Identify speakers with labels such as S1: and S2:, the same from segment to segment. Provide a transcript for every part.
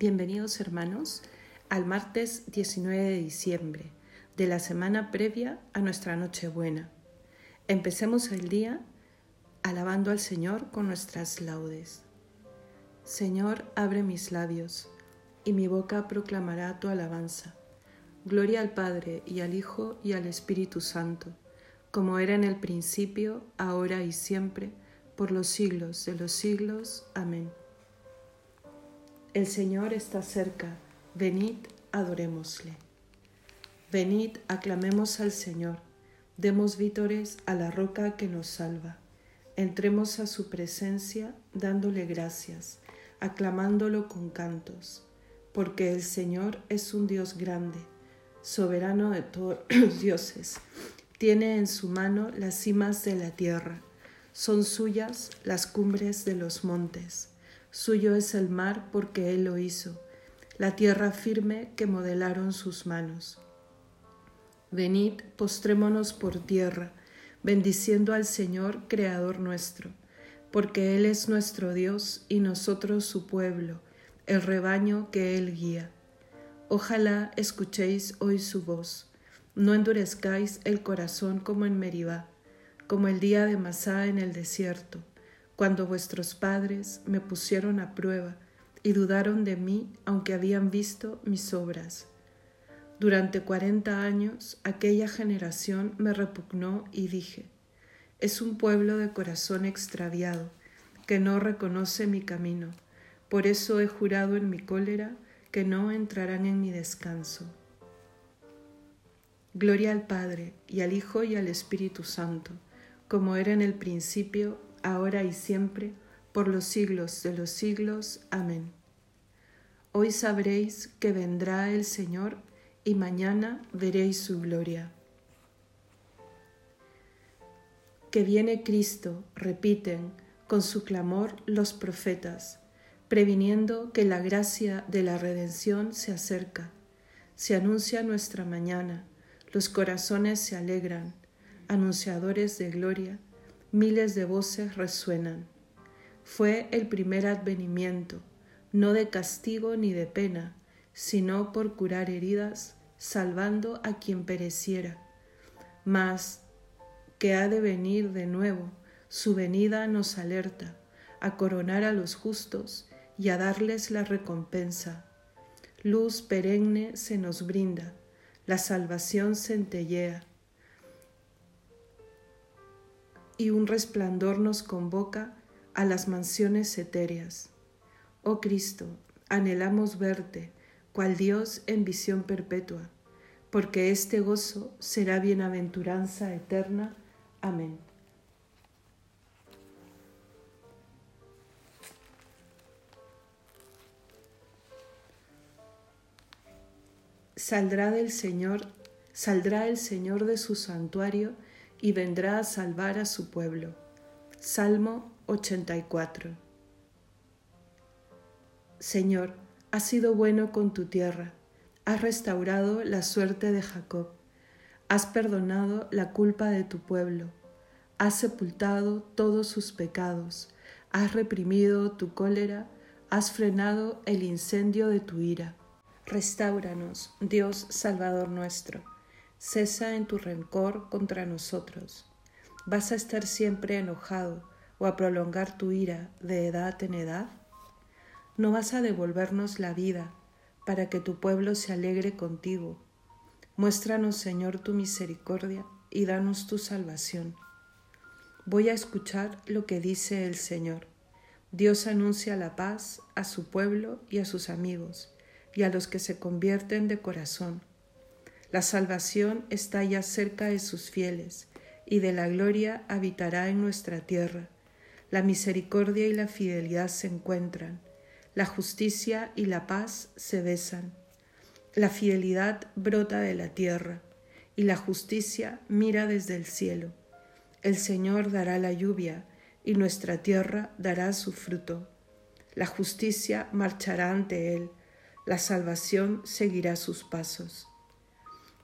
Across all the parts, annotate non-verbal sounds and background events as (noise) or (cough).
S1: Bienvenidos hermanos al martes 19 de diciembre de la semana previa a nuestra Nochebuena. Empecemos el día alabando al Señor con nuestras laudes. Señor, abre mis labios, y mi boca proclamará tu alabanza. Gloria al Padre y al Hijo y al Espíritu Santo, como era en el principio, ahora y siempre, por los siglos de los siglos. Amén. El Señor está cerca, venid, adorémosle. Venid, aclamemos al Señor, demos vítores a la roca que nos salva. Entremos a su presencia dándole gracias, aclamándolo con cantos, porque el Señor es un Dios grande, soberano de todos (clears throat) los dioses. Tiene en su mano las cimas de la tierra, son suyas las cumbres de los montes Suyo es el mar porque Él lo hizo, la tierra firme que modelaron sus manos. Venid, postrémonos por tierra, bendiciendo al Señor, Creador nuestro, porque Él es nuestro Dios y nosotros su pueblo, el rebaño que Él guía. Ojalá escuchéis hoy su voz, no endurezcáis el corazón como en Meribá, como el día de Masá en el desierto cuando vuestros padres me pusieron a prueba y dudaron de mí aunque habían visto mis obras. Durante cuarenta años aquella generación me repugnó y dije, es un pueblo de corazón extraviado, que no reconoce mi camino, por eso he jurado en mi cólera que no entrarán en mi descanso. Gloria al Padre, y al Hijo, y al Espíritu Santo, como era en el principio, ahora y siempre, por los siglos de los siglos. Amén. Hoy sabréis que vendrá el Señor y mañana veréis su gloria. Que viene Cristo, repiten con su clamor los profetas, previniendo que la gracia de la redención se acerca. Se anuncia nuestra mañana, los corazones se alegran, anunciadores de gloria miles de voces resuenan. Fue el primer advenimiento, no de castigo ni de pena, sino por curar heridas, salvando a quien pereciera. Mas que ha de venir de nuevo, su venida nos alerta a coronar a los justos y a darles la recompensa. Luz perenne se nos brinda, la salvación centellea y un resplandor nos convoca a las mansiones etéreas. Oh Cristo, anhelamos verte, cual Dios en visión perpetua, porque este gozo será bienaventuranza eterna. Amén. Saldrá del Señor, saldrá el Señor de su santuario y vendrá a salvar a su pueblo. Salmo 84. Señor, has sido bueno con tu tierra, has restaurado la suerte de Jacob, has perdonado la culpa de tu pueblo, has sepultado todos sus pecados, has reprimido tu cólera, has frenado el incendio de tu ira. Restauranos, Dios Salvador nuestro cesa en tu rencor contra nosotros. ¿Vas a estar siempre enojado o a prolongar tu ira de edad en edad? ¿No vas a devolvernos la vida para que tu pueblo se alegre contigo? Muéstranos, Señor, tu misericordia y danos tu salvación. Voy a escuchar lo que dice el Señor. Dios anuncia la paz a su pueblo y a sus amigos, y a los que se convierten de corazón la salvación está ya cerca de sus fieles, y de la gloria habitará en nuestra tierra. La misericordia y la fidelidad se encuentran, la justicia y la paz se besan. La fidelidad brota de la tierra, y la justicia mira desde el cielo. El Señor dará la lluvia, y nuestra tierra dará su fruto. La justicia marchará ante Él, la salvación seguirá sus pasos.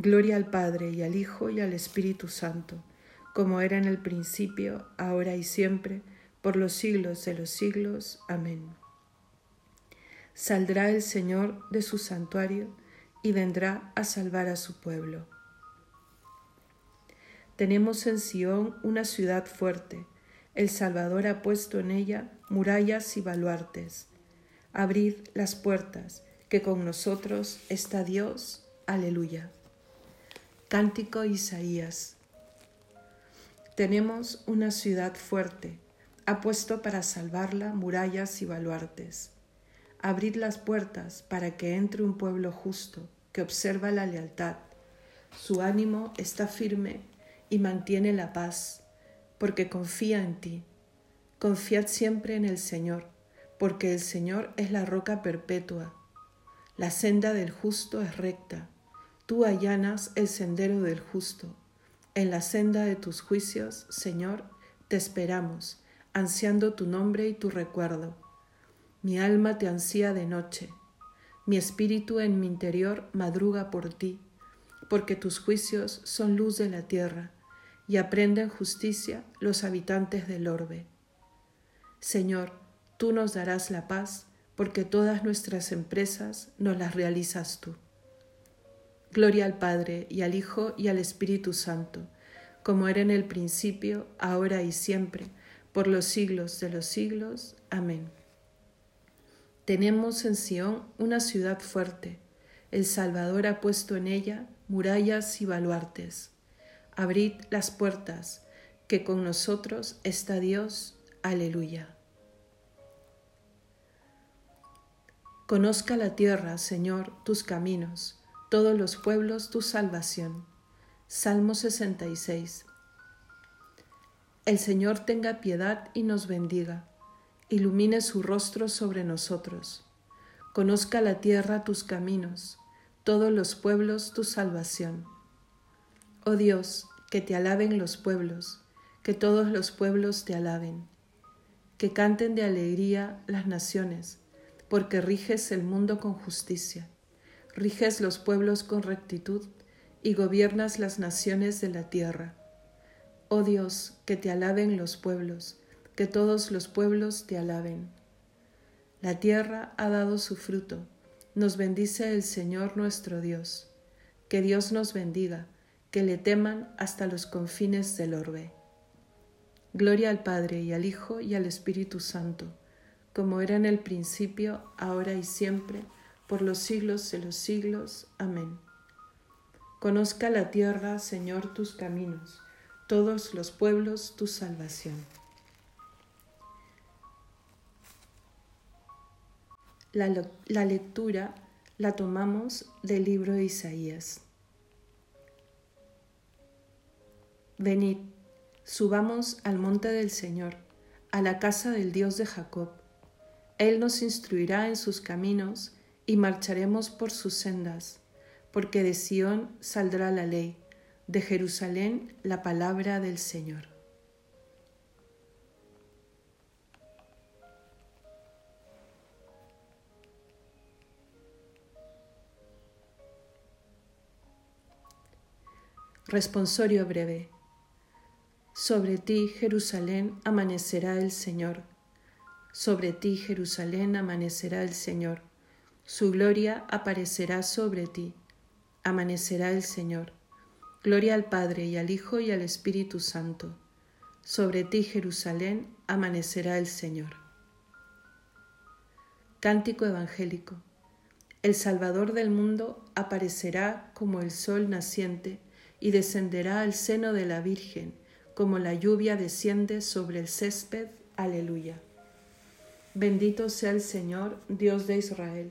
S1: Gloria al Padre y al Hijo y al Espíritu Santo, como era en el principio, ahora y siempre, por los siglos de los siglos. Amén. Saldrá el Señor de su santuario y vendrá a salvar a su pueblo. Tenemos en Sión una ciudad fuerte, el Salvador ha puesto en ella murallas y baluartes. Abrid las puertas, que con nosotros está Dios. Aleluya. Cántico Isaías. Tenemos una ciudad fuerte, ha puesto para salvarla murallas y baluartes. Abrid las puertas para que entre un pueblo justo que observa la lealtad. Su ánimo está firme y mantiene la paz, porque confía en ti. Confiad siempre en el Señor, porque el Señor es la roca perpetua. La senda del justo es recta. Tú allanas el sendero del justo. En la senda de tus juicios, Señor, te esperamos, ansiando tu nombre y tu recuerdo. Mi alma te ansía de noche, mi espíritu en mi interior madruga por ti, porque tus juicios son luz de la tierra, y aprenden justicia los habitantes del orbe. Señor, tú nos darás la paz, porque todas nuestras empresas nos las realizas tú. Gloria al Padre, y al Hijo, y al Espíritu Santo, como era en el principio, ahora y siempre, por los siglos de los siglos. Amén. Tenemos en Sión una ciudad fuerte. El Salvador ha puesto en ella murallas y baluartes. Abrid las puertas, que con nosotros está Dios. Aleluya. Conozca la tierra, Señor, tus caminos, todos los pueblos tu salvación. Salmo 66. El Señor tenga piedad y nos bendiga ilumine su rostro sobre nosotros. Conozca la tierra tus caminos, todos los pueblos tu salvación. Oh Dios, que te alaben los pueblos, que todos los pueblos te alaben, que canten de alegría las naciones, porque riges el mundo con justicia, riges los pueblos con rectitud y gobiernas las naciones de la tierra. Oh Dios, que te alaben los pueblos, que todos los pueblos te alaben. La tierra ha dado su fruto, nos bendice el Señor nuestro Dios. Que Dios nos bendiga, que le teman hasta los confines del orbe. Gloria al Padre y al Hijo y al Espíritu Santo, como era en el principio, ahora y siempre, por los siglos de los siglos. Amén. Conozca la tierra, Señor, tus caminos, todos los pueblos tu salvación. La, lectura la tomamos del libro de Isaías. Venid, subamos al monte del Señor, a la casa del Dios de Jacob. Él nos instruirá en sus caminos y marcharemos por sus sendas, porque de Sión saldrá la ley, de Jerusalén la palabra del Señor. Responsorio breve. Sobre ti, Jerusalén, amanecerá el Señor. Sobre ti, Jerusalén, amanecerá el Señor. Su gloria aparecerá sobre ti. Amanecerá el Señor. Gloria al Padre y al Hijo y al Espíritu Santo. Sobre ti, Jerusalén, amanecerá el Señor. Cántico Evangélico. El Salvador del mundo aparecerá como el sol naciente y descenderá al seno de la Virgen, como la lluvia desciende sobre el césped. Aleluya. Bendito sea el Señor, Dios de Israel,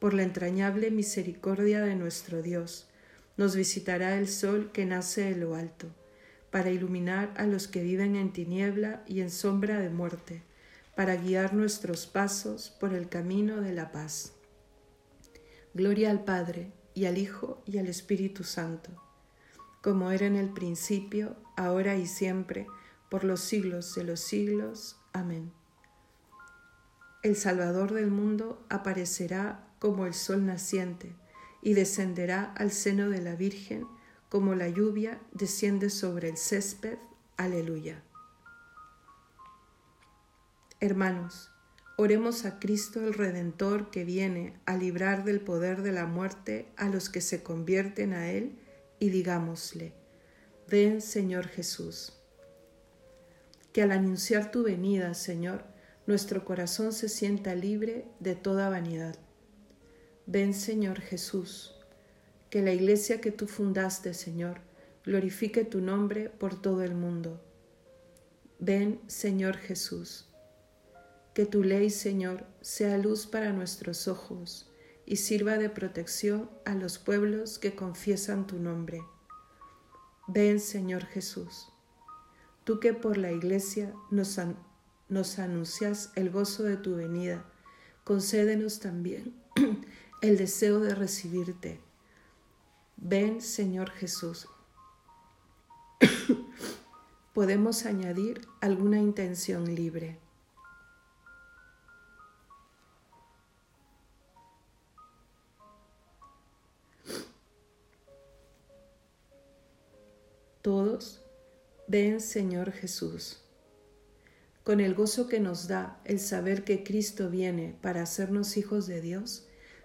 S1: Por la entrañable misericordia de nuestro Dios, nos visitará el sol que nace de lo alto, para iluminar a los que viven en tiniebla y en sombra de muerte, para guiar nuestros pasos por el camino de la paz. Gloria al Padre, y al Hijo, y al Espíritu Santo, como era en el principio, ahora y siempre, por los siglos de los siglos. Amén. El Salvador del mundo aparecerá como el sol naciente, y descenderá al seno de la Virgen, como la lluvia desciende sobre el césped. Aleluya. Hermanos, Oremos a Cristo el Redentor que viene a librar del poder de la muerte a los que se convierten a Él y digámosle, ven Señor Jesús. Que al anunciar tu venida, Señor, nuestro corazón se sienta libre de toda vanidad. Ven Señor Jesús. Que la iglesia que tú fundaste, Señor, glorifique tu nombre por todo el mundo. Ven Señor Jesús que tu ley, Señor, sea luz para nuestros ojos y sirva de protección a los pueblos que confiesan tu nombre. Ven, Señor Jesús, tú que por la iglesia nos, nos anuncias el gozo de tu venida, concédenos también (clears throat) el deseo de recibirte. Ven, Señor Jesús. (coughs) Podemos añadir alguna intención libre. Todos, ven Señor Jesús. Con el gozo que nos da el saber que Cristo viene para hacernos hijos de Dios,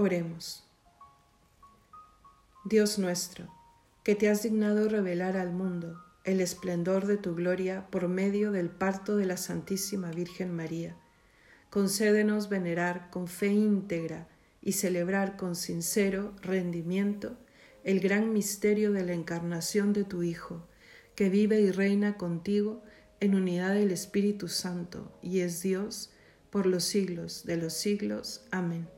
S1: Oremos. Dios nuestro, que te has dignado revelar al mundo el esplendor de tu gloria por medio del parto de la Santísima Virgen María, concédenos venerar con fe íntegra y celebrar con sincero rendimiento el gran misterio de la encarnación de tu Hijo, que vive y reina contigo en unidad del Espíritu Santo y es Dios por los siglos de los siglos. Amén.